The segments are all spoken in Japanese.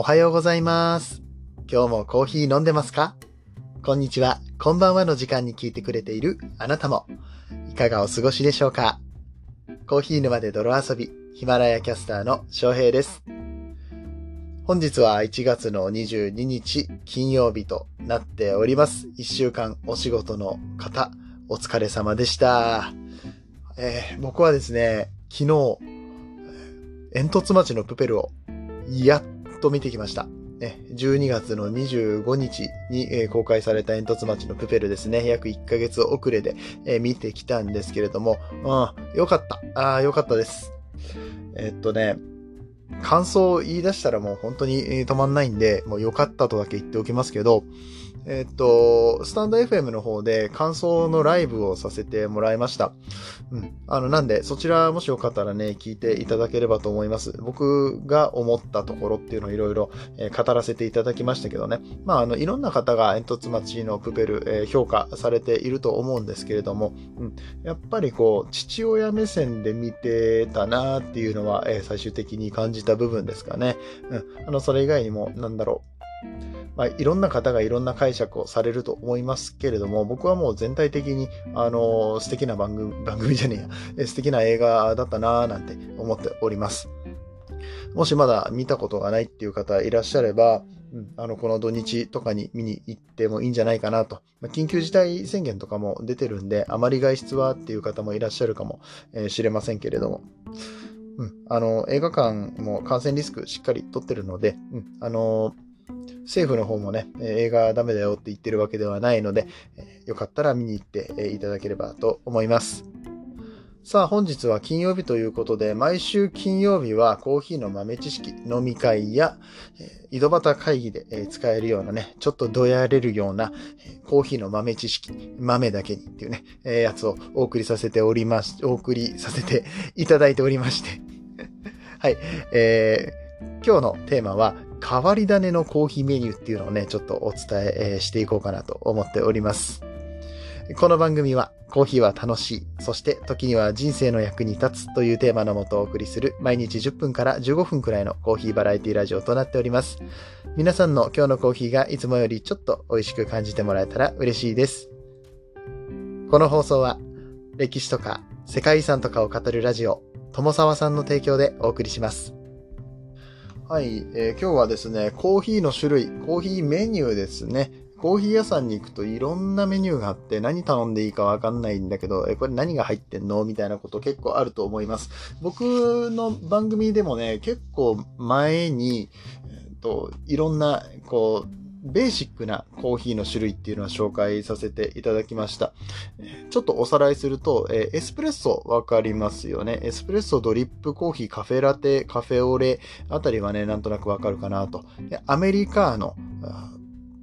おはようございます。今日もコーヒー飲んでますか？こんにちは、こんばんはの時間に聞いてくれているあなたも、いかがお過ごしでしょうか？コーヒー沼で泥遊び、ヒマラヤキャスターの翔平です。本日は1月の22日金曜日となっております。1週間お仕事の方、お疲れ様でした。えー僕はですね、昨日、煙突町のプペルをやっと見てきました。12月の25日に、公開された煙突町のプペルですね。約1ヶ月遅れで、見てきたんですけれども、うん、よかった。ああ、よかったです。えっとね、感想を言い出したらもう本当に止まんないんで、もう良かったとだけ言っておきますけど、えっと、スタンド FM の方で感想のライブをさせてもらいました。うん。あの、なんで、そちらもしよかったらね、聞いていただければと思います。僕が思ったところっていうのをいろいろ語らせていただきましたけどね。まあ、あの、いろんな方が煙突町のプペル、えー評価されていると思うんですけれども、うん。やっぱりこう、父親目線で見てたなっていうのは、えー最終的に感じた部分ですかね。うん。あの、それ以外にも、なんだろう。まあ、いろんな方がいろんな解釈をされると思いますけれども、僕はもう全体的に、あの、素敵な番組、番組じゃねえや、素敵な映画だったなぁなんて思っております。もしまだ見たことがないっていう方いらっしゃれば、うん、あの、この土日とかに見に行ってもいいんじゃないかなと。まあ緊急事態宣言とかも出てるんで、あまり外出はっていう方もいらっしゃるかもえーれませんけれども。うん、あの、映画館も感染リスクしっかり取ってるので、うん、あの政府の方もね、映画ダメだよって言ってるわけではないので、よかったら見に行っていただければと思います。さあ本日は金曜日ということで、毎週金曜日はコーヒーの豆知識、飲み会や、え井戸端会議で使えるようなね、ちょっとどやれるような、コーヒーの豆知識、豆だけにっていうね、えやつをお送りさせておりまし、お送りさせていただいておりまして。はい、えー今日のテーマは、変わり種のコーヒーメニューっていうのをね、ちょっとお伝えしていこうかなと思っております。この番組は、コーヒーは楽しい、そして時には人生の役に立つというテーマのもとお送りする毎日10分から15分くらいのコーヒーバラエティラジオとなっております。皆さんの今日のコーヒーがいつもよりちょっと美味しく感じてもらえたら嬉しいです。この放送は、歴史とか世界遺産とかを語るラジオ、友沢さんの提供でお送りします。はい、えー今日はですね、コーヒーの種類、コーヒーメニューですね。コーヒー屋さんに行くといろんなメニューがあって何頼んでいいかわかんないんだけど、えこれ何が入ってんの？みたいなこと結構あると思います。僕の番組でもね、結構前に、えっと、いろんな、こう、ベーシックなコーヒーの種類っていうのは紹介させていただきました。ちょっとおさらいすると、えエスプレッソわかりますよね。エスプレッソ、ドリップコーヒー、カフェラテ、カフェオレあたりはね、なんとなくわかるかなと。でアメリカーノ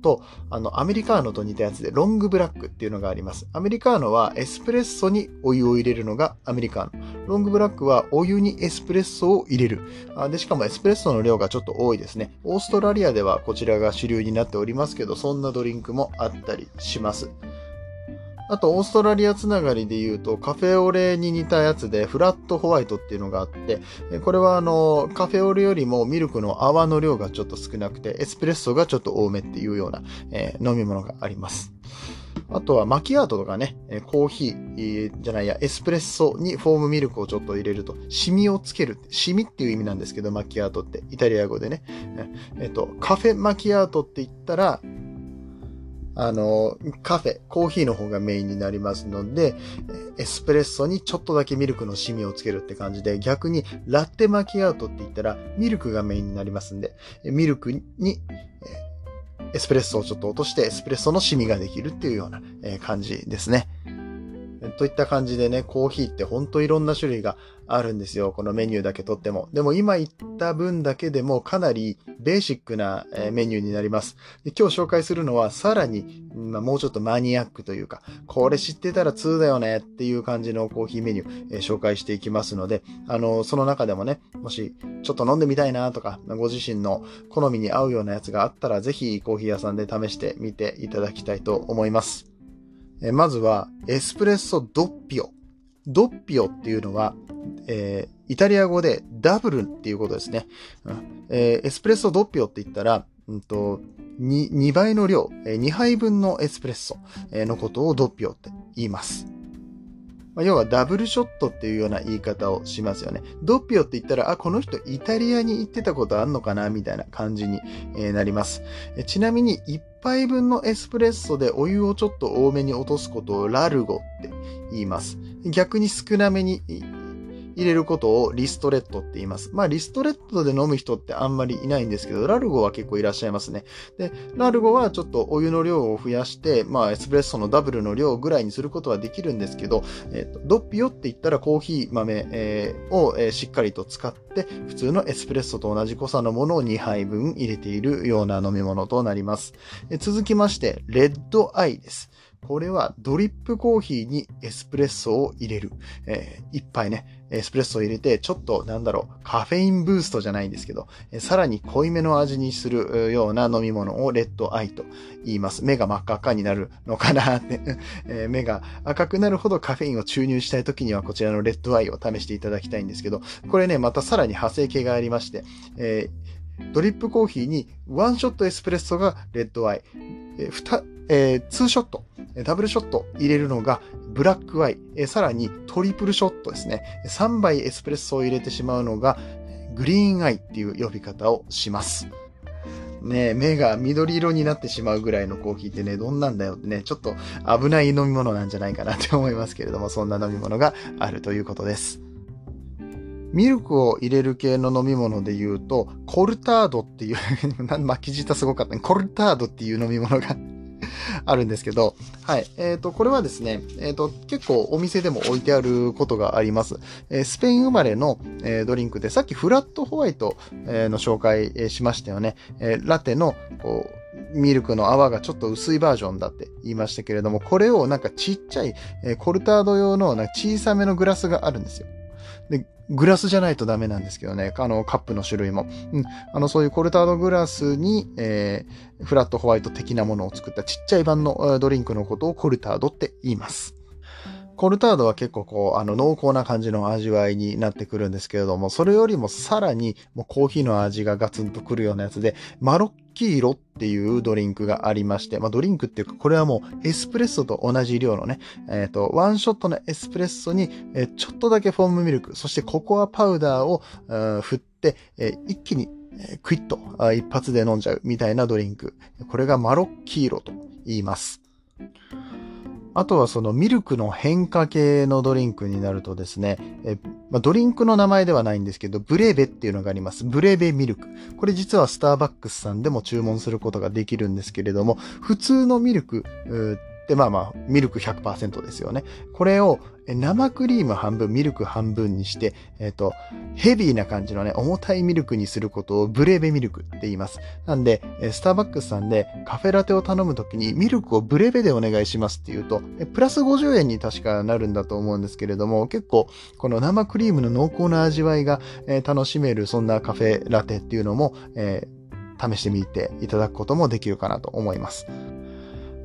と、あの、アメリカーノと似たやつで、ロングブラックっていうのがあります。アメリカーノはエスプレッソにお湯を入れるのがアメリカーノ。ロングブラックはお湯にエスプレッソを入れる。あで、しかもエスプレッソの量がちょっと多いですね。オーストラリアではこちらが主流になっておりますけど、そんなドリンクもあったりします。あと、オーストラリアつながりで言うと、カフェオレに似たやつで、フラットホワイトっていうのがあって、これはあの、カフェオレよりもミルクの泡の量がちょっと少なくて、エスプレッソがちょっと多めっていうような、えー飲み物があります。あとはマキアートとかね、コーヒーじゃないや、エスプレッソにフォームミルクをちょっと入れると、シミをつける。シミっていう意味なんですけど、マキアートって、イタリア語でね。えっと、カフェマキアートって言ったら、あの、カフェ、コーヒーの方がメインになりますので、エスプレッソにちょっとだけミルクのシミをつけるって感じで、逆にラテマキアウトって言ったら、ミルクがメインになりますんで、ミルクに、エスプレッソをちょっと落として、エスプレッソのシミができるっていうような感じですね。といった感じでね、コーヒーってほんといろんな種類があるんですよ。このメニューだけとっても。でも今言った分だけでもかなりベーシックなメニューになります。で今日紹介するのはさらに、まあ、もうちょっとマニアックというか、これ知ってたら2だよねっていう感じのコーヒーメニュー、えー紹介していきますので、あの、その中でもね、もしちょっと飲んでみたいなとか、ご自身の好みに合うようなやつがあったら、ぜひコーヒー屋さんで試してみていただきたいと思います。えまずは、エスプレッソドッピオ。ドッピオっていうのは、えー、イタリア語でダブルっていうことですね。うんえー、エスプレッソドッピオって言ったら、うんと、2, 2倍の量、2杯分のエスプレッソのことをドッピオって言います。要はダブルショットっていうような言い方をしますよね。ドッピオって言ったら、あ、この人イタリアに行ってたことあんのかな？みたいな感じになります。ちなみに1杯分のエスプレッソでお湯をちょっと多めに落とすことをラルゴって言います。逆に少なめに入れることをリストレットって言います。まあ、リストレットで飲む人ってあんまりいないんですけど、ラルゴは結構いらっしゃいますね。で、ラルゴはちょっとお湯の量を増やして、まあ、エスプレッソのダブルの量ぐらいにすることはできるんですけど、え、ー、と、ドッピオって言ったらコーヒー豆、えー、を、えー、しっかりと使って、普通のエスプレッソと同じ濃さのものを2杯分入れているような飲み物となります。え続きまして、レッドアイです。これはドリップコーヒーにエスプレッソを入れる。えー、一杯ね、エスプレッソを入れて、ちょっとなんだろう、カフェインブーストじゃないんですけど、さらに濃いめの味にするような飲み物をレッドアイと言います。目が真っ赤っかになるのかなって、目が赤くなるほどカフェインを注入したい時にはこちらのレッドアイを試していただきたいんですけど、これね、またさらに派生系がありまして、えー、ドリップコーヒーにワンショットエスプレッソがレッドアイ、えー、えー、ツーショット、ダブルショット入れるのがブラックアイ、えさらにトリプルショットですね。3杯エスプレッソを入れてしまうのがグリーンアイっていう呼び方をします。ね目が緑色になってしまうぐらいのコーヒーってね、どんなんだよってね、ちょっと危ない飲み物なんじゃないかなって思いますけれども、そんな飲み物があるということです。ミルクを入れる系の飲み物で言うと、コルタードっていう 巻き舌すごかったね。コルタードっていう飲み物が あるんですけど、はい。えっ、ー、と、これはですね、えっ、ー、と、結構お店でも置いてあることがあります。えー、スペイン生まれの、えドリンクで、さっきフラットホワイト、えの紹介しましたよね。えラテの、こう、ミルクの泡がちょっと薄いバージョンだって言いましたけれども、これをなんかちっちゃい、えコルタード用のなんか小さめのグラスがあるんですよ。で、グラスじゃないとダメなんですけどね、あの、カップの種類も。うん、あの、そういうコルタードグラスに、えー、フラットホワイト的なものを作ったちっちゃい版のドリンクのことをコルタードって言います。コルタードは結構こう、あの、濃厚な感じの味わいになってくるんですけれども、それよりもさらに、もうコーヒーの味がガツンとくるようなやつで、マロッキーロっていうドリンクがありまして、まあ、ドリンクっていうか、これはもうエスプレッソと同じ量のね、えっ、ー、と、ワンショットのエスプレッソに、えー、ちょっとだけフォームミルク、そしてココアパウダーをー、振って、えー、一気にクイッと一発で飲んじゃうみたいなドリンク。これがマロッキーロと言います。あとはそのミルクの変化系のドリンクになるとですね、えまあ、ドリンクの名前ではないんですけど、ブレベっていうのがあります。ブレベミルク。これ実はスターバックスさんでも注文することができるんですけれども、普通のミルクで、まあまあ、ミルク100%ですよね。これを生クリーム半分、ミルク半分にして、えっ、と、ヘビーな感じのね、重たいミルクにすることをブレベミルクって言います。なんで、スターバックスさんでカフェラテを頼むときにミルクをブレベでお願いしますって言うと、プラス50円に確かなるんだと思うんですけれども、結構、この生クリームの濃厚な味わいが、楽しめる、そんなカフェラテっていうのも、えー、試してみていただくこともできるかなと思います。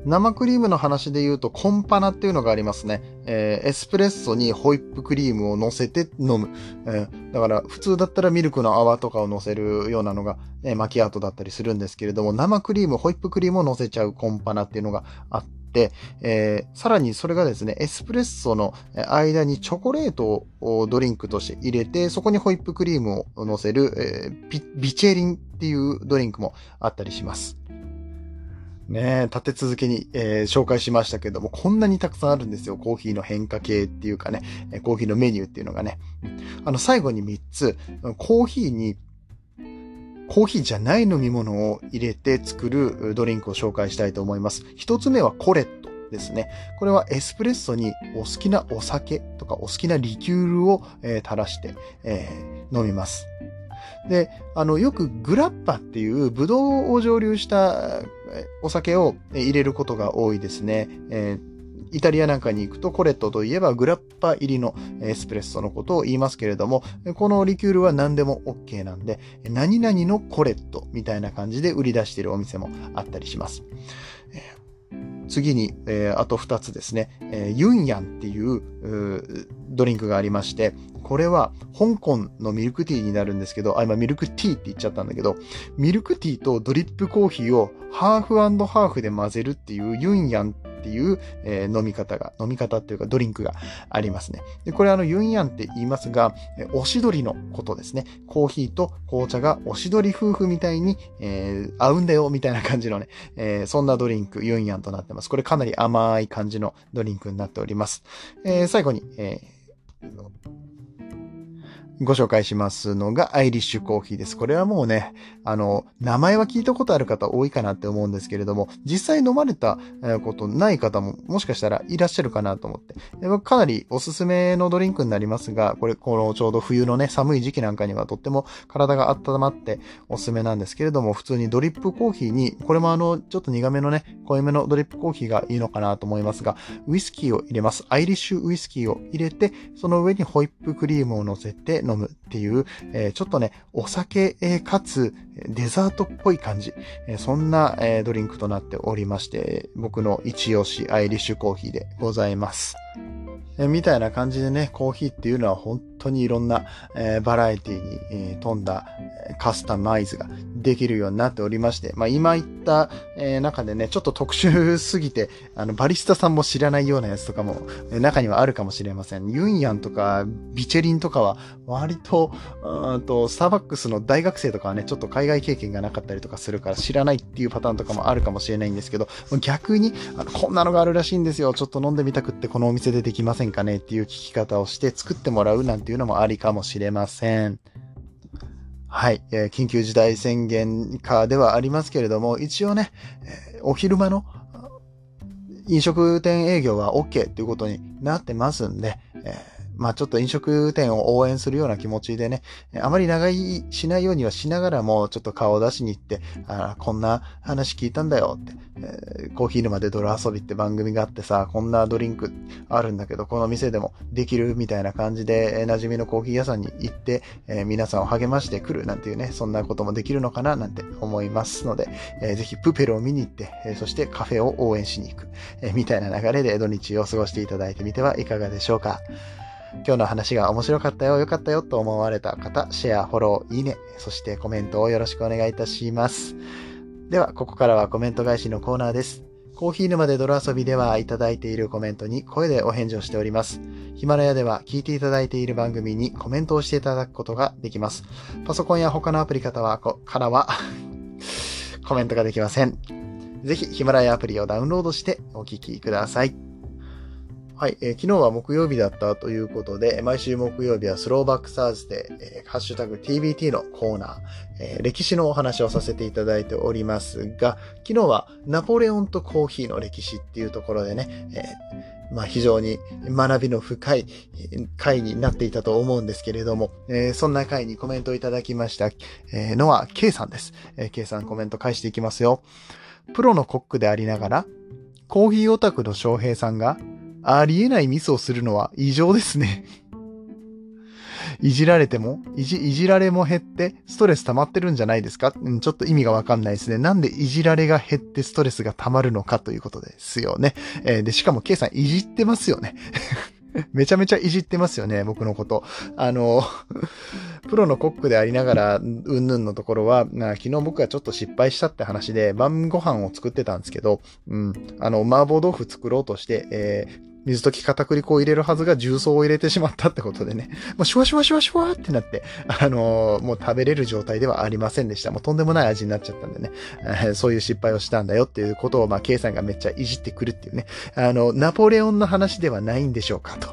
生クリームの話で言うと、コンパナっていうのがありますね。えー、エスプレッソにホイップクリームを乗せて飲む。えー、だから、普通だったらミルクの泡とかを乗せるようなのが、ね、マキアートだったりするんですけれども、生クリーム、ホイップクリームを乗せちゃうコンパナっていうのがあって、えー、さらにそれがですね、エスプレッソの間にチョコレートをドリンクとして入れて、そこにホイップクリームを乗せる、えー、ビチェリンっていうドリンクもあったりします。ね立て続けに、えー、紹介しましたけども、こんなにたくさんあるんですよ。コーヒーの変化系っていうかね、コーヒーのメニューっていうのがね。あの、最後に3つ、コーヒーに、コーヒーじゃない飲み物を入れて作るドリンクを紹介したいと思います。1つ目はコレットですね。これはエスプレッソにお好きなお酒とかお好きなリキュールを、えー、垂らして、えー、飲みます。で、あの、よくグラッパっていうブドウを蒸留したお酒を入れることが多いですね。えーイタリアなんかに行くとコレットといえばグラッパ入りのエスプレッソのことを言いますけれども、このリキュールは何でも OK なんで、何々のコレットみたいな感じで売り出しているお店もあったりします。次に、えー、あと2つですね、えー、ユンヤンっていうドリンクがありまして、これは香港のミルクティーになるんですけど、あ、今ミルクティーって言っちゃったんだけど、ミルクティーとドリップコーヒーをハーフハーフで混ぜるっていうユンヤンっっていう、えー、飲み方が、飲み方っていうかドリンクがありますね。で、これあのユンヤンって言いますが、えおしどりのことですね。コーヒーと紅茶がおしどり夫婦みたいに、えー、合うんだよみたいな感じのね、えー、そんなドリンク、ユンヤンとなってます。これかなり甘い感じのドリンクになっております。えー、最後に、えーご紹介しますのがアイリッシュコーヒーです。これはもうね、あの、名前は聞いたことある方多いかなって思うんですけれども、実際飲まれたことない方ももしかしたらいらっしゃるかなと思って。かなりおすすめのドリンクになりますが、これ、このちょうど冬のね、寒い時期なんかにはとっても体が温まっておすすめなんですけれども、普通にドリップコーヒーに、これもあの、ちょっと苦めのね、濃いめのドリップコーヒーがいいのかなと思いますが、ウイスキーを入れます。アイリッシュウイスキーを入れて、その上にホイップクリームを乗せて飲むっていう、えー、ちょっとね、お酒、えー、かつデザートっぽい感じ、えー、そんな、えー、ドリンクとなっておりまして、僕の一押しアイリッシュコーヒーでございます。えみたいな感じでね、コーヒーっていうのは本当にいろんな、えー、バラエティに、えー、富んだ、カスタマイズができるようになっておりまして、まあ今言った、えー、中でね、ちょっと特殊すぎて、あの、バリスタさんも知らないようなやつとかも、え中にはあるかもしれません。ユンヤンとか、ビチェリンとかは、割と、うんと、スターバックスの大学生とかはね、ちょっと海外経験がなかったりとかするから知らないっていうパターンとかもあるかもしれないんですけど、逆に、あのこんなのがあるらしいんですよ。ちょっと飲んでみたくってこのお店でできませんかねっていう聞き方をして作ってもらうなんていうのもありかもしれません。はい、えー、緊急事態宣言下ではありますけれども、一応ね、えー、お昼間の飲食店営業は OK ということになってますんで、えまあちょっと飲食店を応援するような気持ちでね、あまり長居しないようにはしながらも、ちょっと顔を出しに行って、あこんな話聞いたんだよって、えー、コーヒー沼で泥遊びって番組があってさ、こんなドリンクあるんだけど、この店でもできるみたいな感じで、えー、馴染みのコーヒー屋さんに行って、えー、皆さんを励ましてくるなんていうね、そんなこともできるのかななんて思いますので、えー、ぜひプペルを見に行って、えー、そしてカフェを応援しに行く、えー、みたいな流れで土日を過ごしていただいてみてはいかがでしょうか。今日の話が面白かったよ、良かったよと思われた方、シェア、フォロー、いいね、そしてコメントをよろしくお願いいたします。では、ここからはコメント返しのコーナーです。コーヒー沼で泥遊びではいただいているコメントに声でお返事をしております。ヒマラヤでは聞いていただいている番組にコメントをしていただくことができます。パソコンや他のアプリ方はこからは コメントができません。ぜひヒマラヤアプリをダウンロードしてお聞きください。はい、えー、昨日は木曜日だったということで、毎週木曜日はスローバックサーズで、えー、ハッシュタグ TBT のコーナー、えー、歴史のお話をさせていただいておりますが、昨日はナポレオンとコーヒーの歴史っていうところでね、えーまあ、非常に学びの深い回になっていたと思うんですけれども、えー、そんな回にコメントをいただきました、えー、のは K さんです。えー、K さんコメント返していきますよ。プロのコックでありながら、コーヒーオタクの翔平さんがありえないミスをするのは異常ですね。いじられてもいじ、いじられも減ってストレス溜まってるんじゃないですか、うん、ちょっと意味がわかんないですね。なんでいじられが減ってストレスが溜まるのかということですよね。えー、で、しかも K さんいじってますよね。めちゃめちゃいじってますよね、僕のこと。あの、プロのコックでありながら、うんぬんのところは、昨日僕がちょっと失敗したって話で、晩ご飯を作ってたんですけど、うん、あの、麻婆豆腐作ろうとして、えー、水溶き片栗粉を入れるはずが重曹を入れてしまったってことでね、もうシュワシュワシュワシュワってなって、あのー、もう食べれる状態ではありませんでした。もうとんでもない味になっちゃったんでね、えー、そういう失敗をしたんだよっていうことを、まあ、K さんがめっちゃいじってくるっていうね、あの、ナポレオンの話ではないんでしょうかと。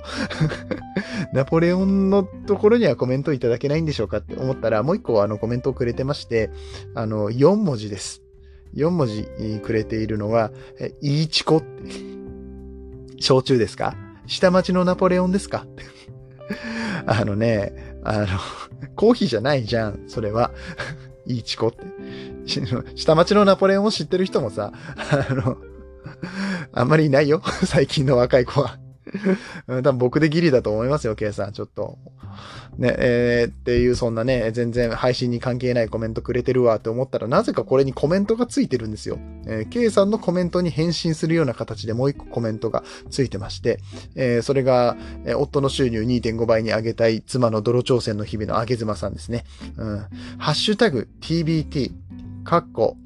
ナポレオンのところにはコメントいただけないんでしょうかって思ったら、もう一個あのコメントをくれてまして、あの、4文字です。4文字くれているのは、いいちこって。焼酎ですか？下町のナポレオンですか？あのね、あの、コーヒーじゃないじゃん、それは。いいチコって。下町のナポレオンを知ってる人もさ、あの、あんまりいないよ、最近の若い子は。多分僕でギリだと思いますよ、K さん。ちょっと。ね、えー、っていうそんなね、全然配信に関係ないコメントくれてるわって思ったら、なぜかこれにコメントがついてるんですよ。えー、K さんのコメントに返信するような形でもう一個コメントがついてまして、えー、それが、えー、夫の収入2.5倍に上げたい妻の泥挑戦の日々のあげ妻さんですね。うん。ハッシュタグ TBT、カッコ、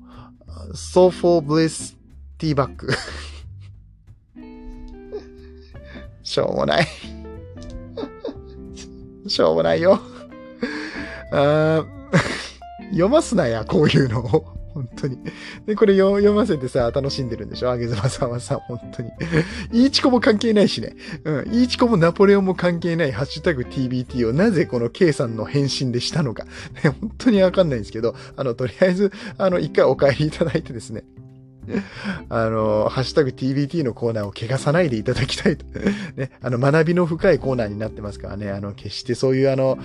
ソフォーブレスティーバック。しょうもない しょうもないよ。あ読ますなや、こういうのを。本当に。で、これ読ませてさ、楽しんでるんでしょ？あげずまさんはさ、本当に。イーチコも関係ないしね。うん。イーチコもナポレオンも関係ないハッシュタグ TBT をなぜこの K さんの返信でしたのか。ね、本当にわかんないんですけど、あの、とりあえず、あの、一回お帰りいただいてですね。あの、ハッシュタグ TBT のコーナーを汚さないでいただきたいと。ね、あの、学びの深いコーナーになってますからね、あの、決してそういうあの、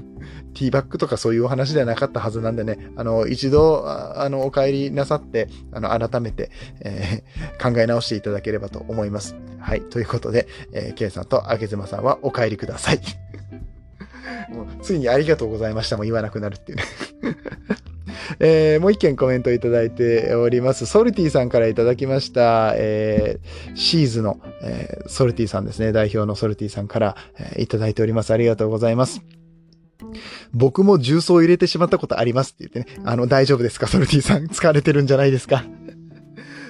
ティーバックとかそういうお話ではなかったはずなんでね、あの、一度、あの、お帰りなさって、あの、改めて、えー、考え直していただければと思います。はい。ということで、えー、K さんとあげずまさんはお帰りください。もうついにありがとうございましたも言わなくなるっていうねえー、もう一件コメントいただいております。ソルティさんからいただきました、えー、シーズの、えー、ソルティさんですね。代表のソルティさんから、えー、いただいております。ありがとうございます。僕も重曹入れてしまったことありますって言ってね。あの、大丈夫ですか？ソルティさん。疲れてるんじゃないですか？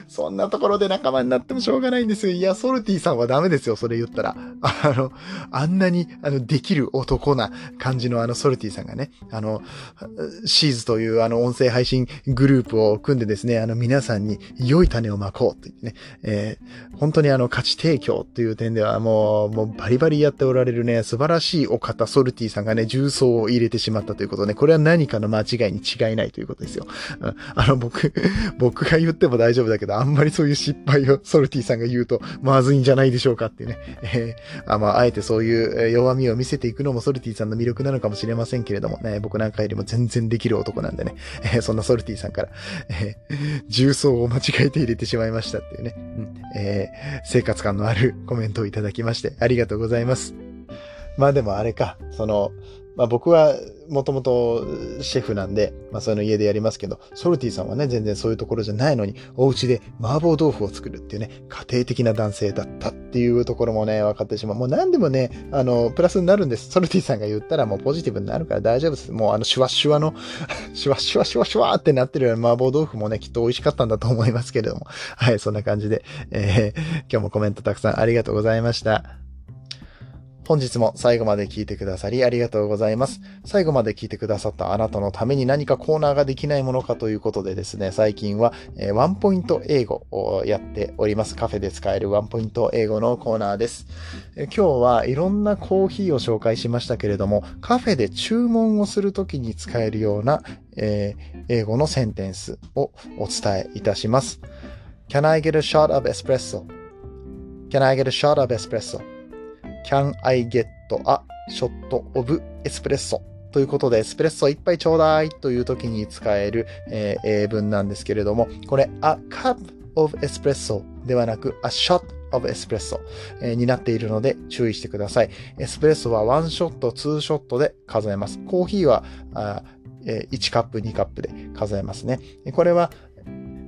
そんなところで仲間になってもしょうがないんですよ。いや、ソルティさんはダメですよ、それ言ったら。あの、あんなに、あの、できる男な感じのあの、ソルティさんがね、あの、シーズというあの、音声配信グループを組んでですね、あの、皆さんに良い種をまこうと言ってね、えー、本当にあの、価値提供という点ではもう、もうバリバリやっておられるね、素晴らしいお方、ソルティさんがね、重曹を入れてしまったということね、これは何かの間違いに違いないということですよ。あの、僕、僕が言っても大丈夫だけど、あんまりそういう失敗をソルティさんが言うとまずいんじゃないでしょうかってね。えー、あまあ、あえてそういう弱みを見せていくのもソルティさんの魅力なのかもしれませんけれどもね、僕なんかよりも全然できる男なんでね、えー、そんなソルティさんから、えー、重曹を間違えて入れてしまいましたっていうね、うんえー、生活感のあるコメントをいただきましてありがとうございます。まあでもあれか、その、まあ僕はもともとシェフなんで、まあそういうの家でやりますけど、ソルティさんはね、全然そういうところじゃないのに、お家で麻婆豆腐を作るっていうね、家庭的な男性だったっていうところもね、分かってしまう。もう何でもね、あの、プラスになるんです。ソルティさんが言ったらもうポジティブになるから大丈夫です。もうあの、シュワシュワの シュワシュワシュワシュワってなってるような麻婆豆腐もね、きっと美味しかったんだと思いますけれども。はい、そんな感じで、えー、今日もコメントたくさんありがとうございました。本日も最後まで聞いてくださりありがとうございます。最後まで聞いてくださったあなたのために何かコーナーができないものかということでですね、最近は、ワンポイント英語をやっております。カフェで使えるワンポイント英語のコーナーです。今日はいろんなコーヒーを紹介しましたけれども、カフェで注文をするときに使えるような、えー、英語のセンテンスをお伝えいたします。Can I get a shot of espresso?Can I get a shot of espresso? Can I get a shot of espresso? ということで、エスプレッソ一杯ちょうだいという時に使える、え、英文なんですけれども、これ、a cup of espresso ではなく、a shot of espresso、え、になっているので注意してください。エスプレッソは1ショット、2ショットで数えます。コーヒーはあ、え、1カップ、2カップで数えますね。これは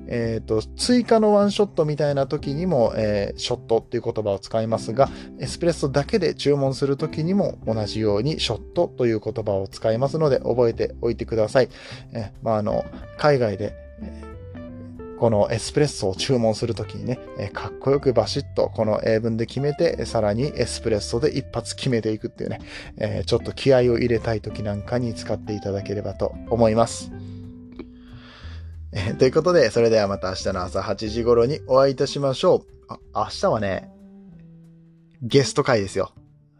えっ、ー、と、追加のワンショットみたいな時にも、えー、ショットっていう言葉を使いますが、エスプレッソだけで注文する時にも同じようにショットという言葉を使いますので覚えておいてください。えー、まあ、あの、海外で、このエスプレッソを注文するときにね、えかっこよくバシッとこの英文で決めて、さらにエスプレッソで一発決めていくっていうね、えちょっと気合を入れたいときなんかに使っていただければと思います。え、ということで、それではまた明日の朝8時頃にお会いいたしましょう。あ、明日はね、ゲスト会ですよ。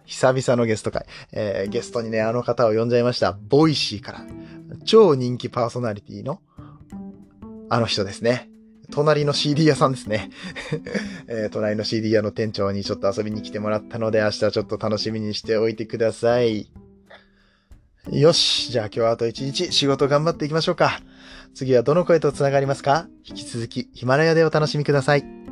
久々のゲスト会。えー、ゲストにね、あの方を呼んじゃいました。ボイシーから。超人気パーソナリティの、あの人ですね。隣の CD 屋さんですね。えー、隣の CD 屋の店長にちょっと遊びに来てもらったので、明日ちょっと楽しみにしておいてください。よし。じゃあ今日はあと一日仕事頑張っていきましょうか。次はどの声と繋がりますか？引き続きヒマラヤでお楽しみください。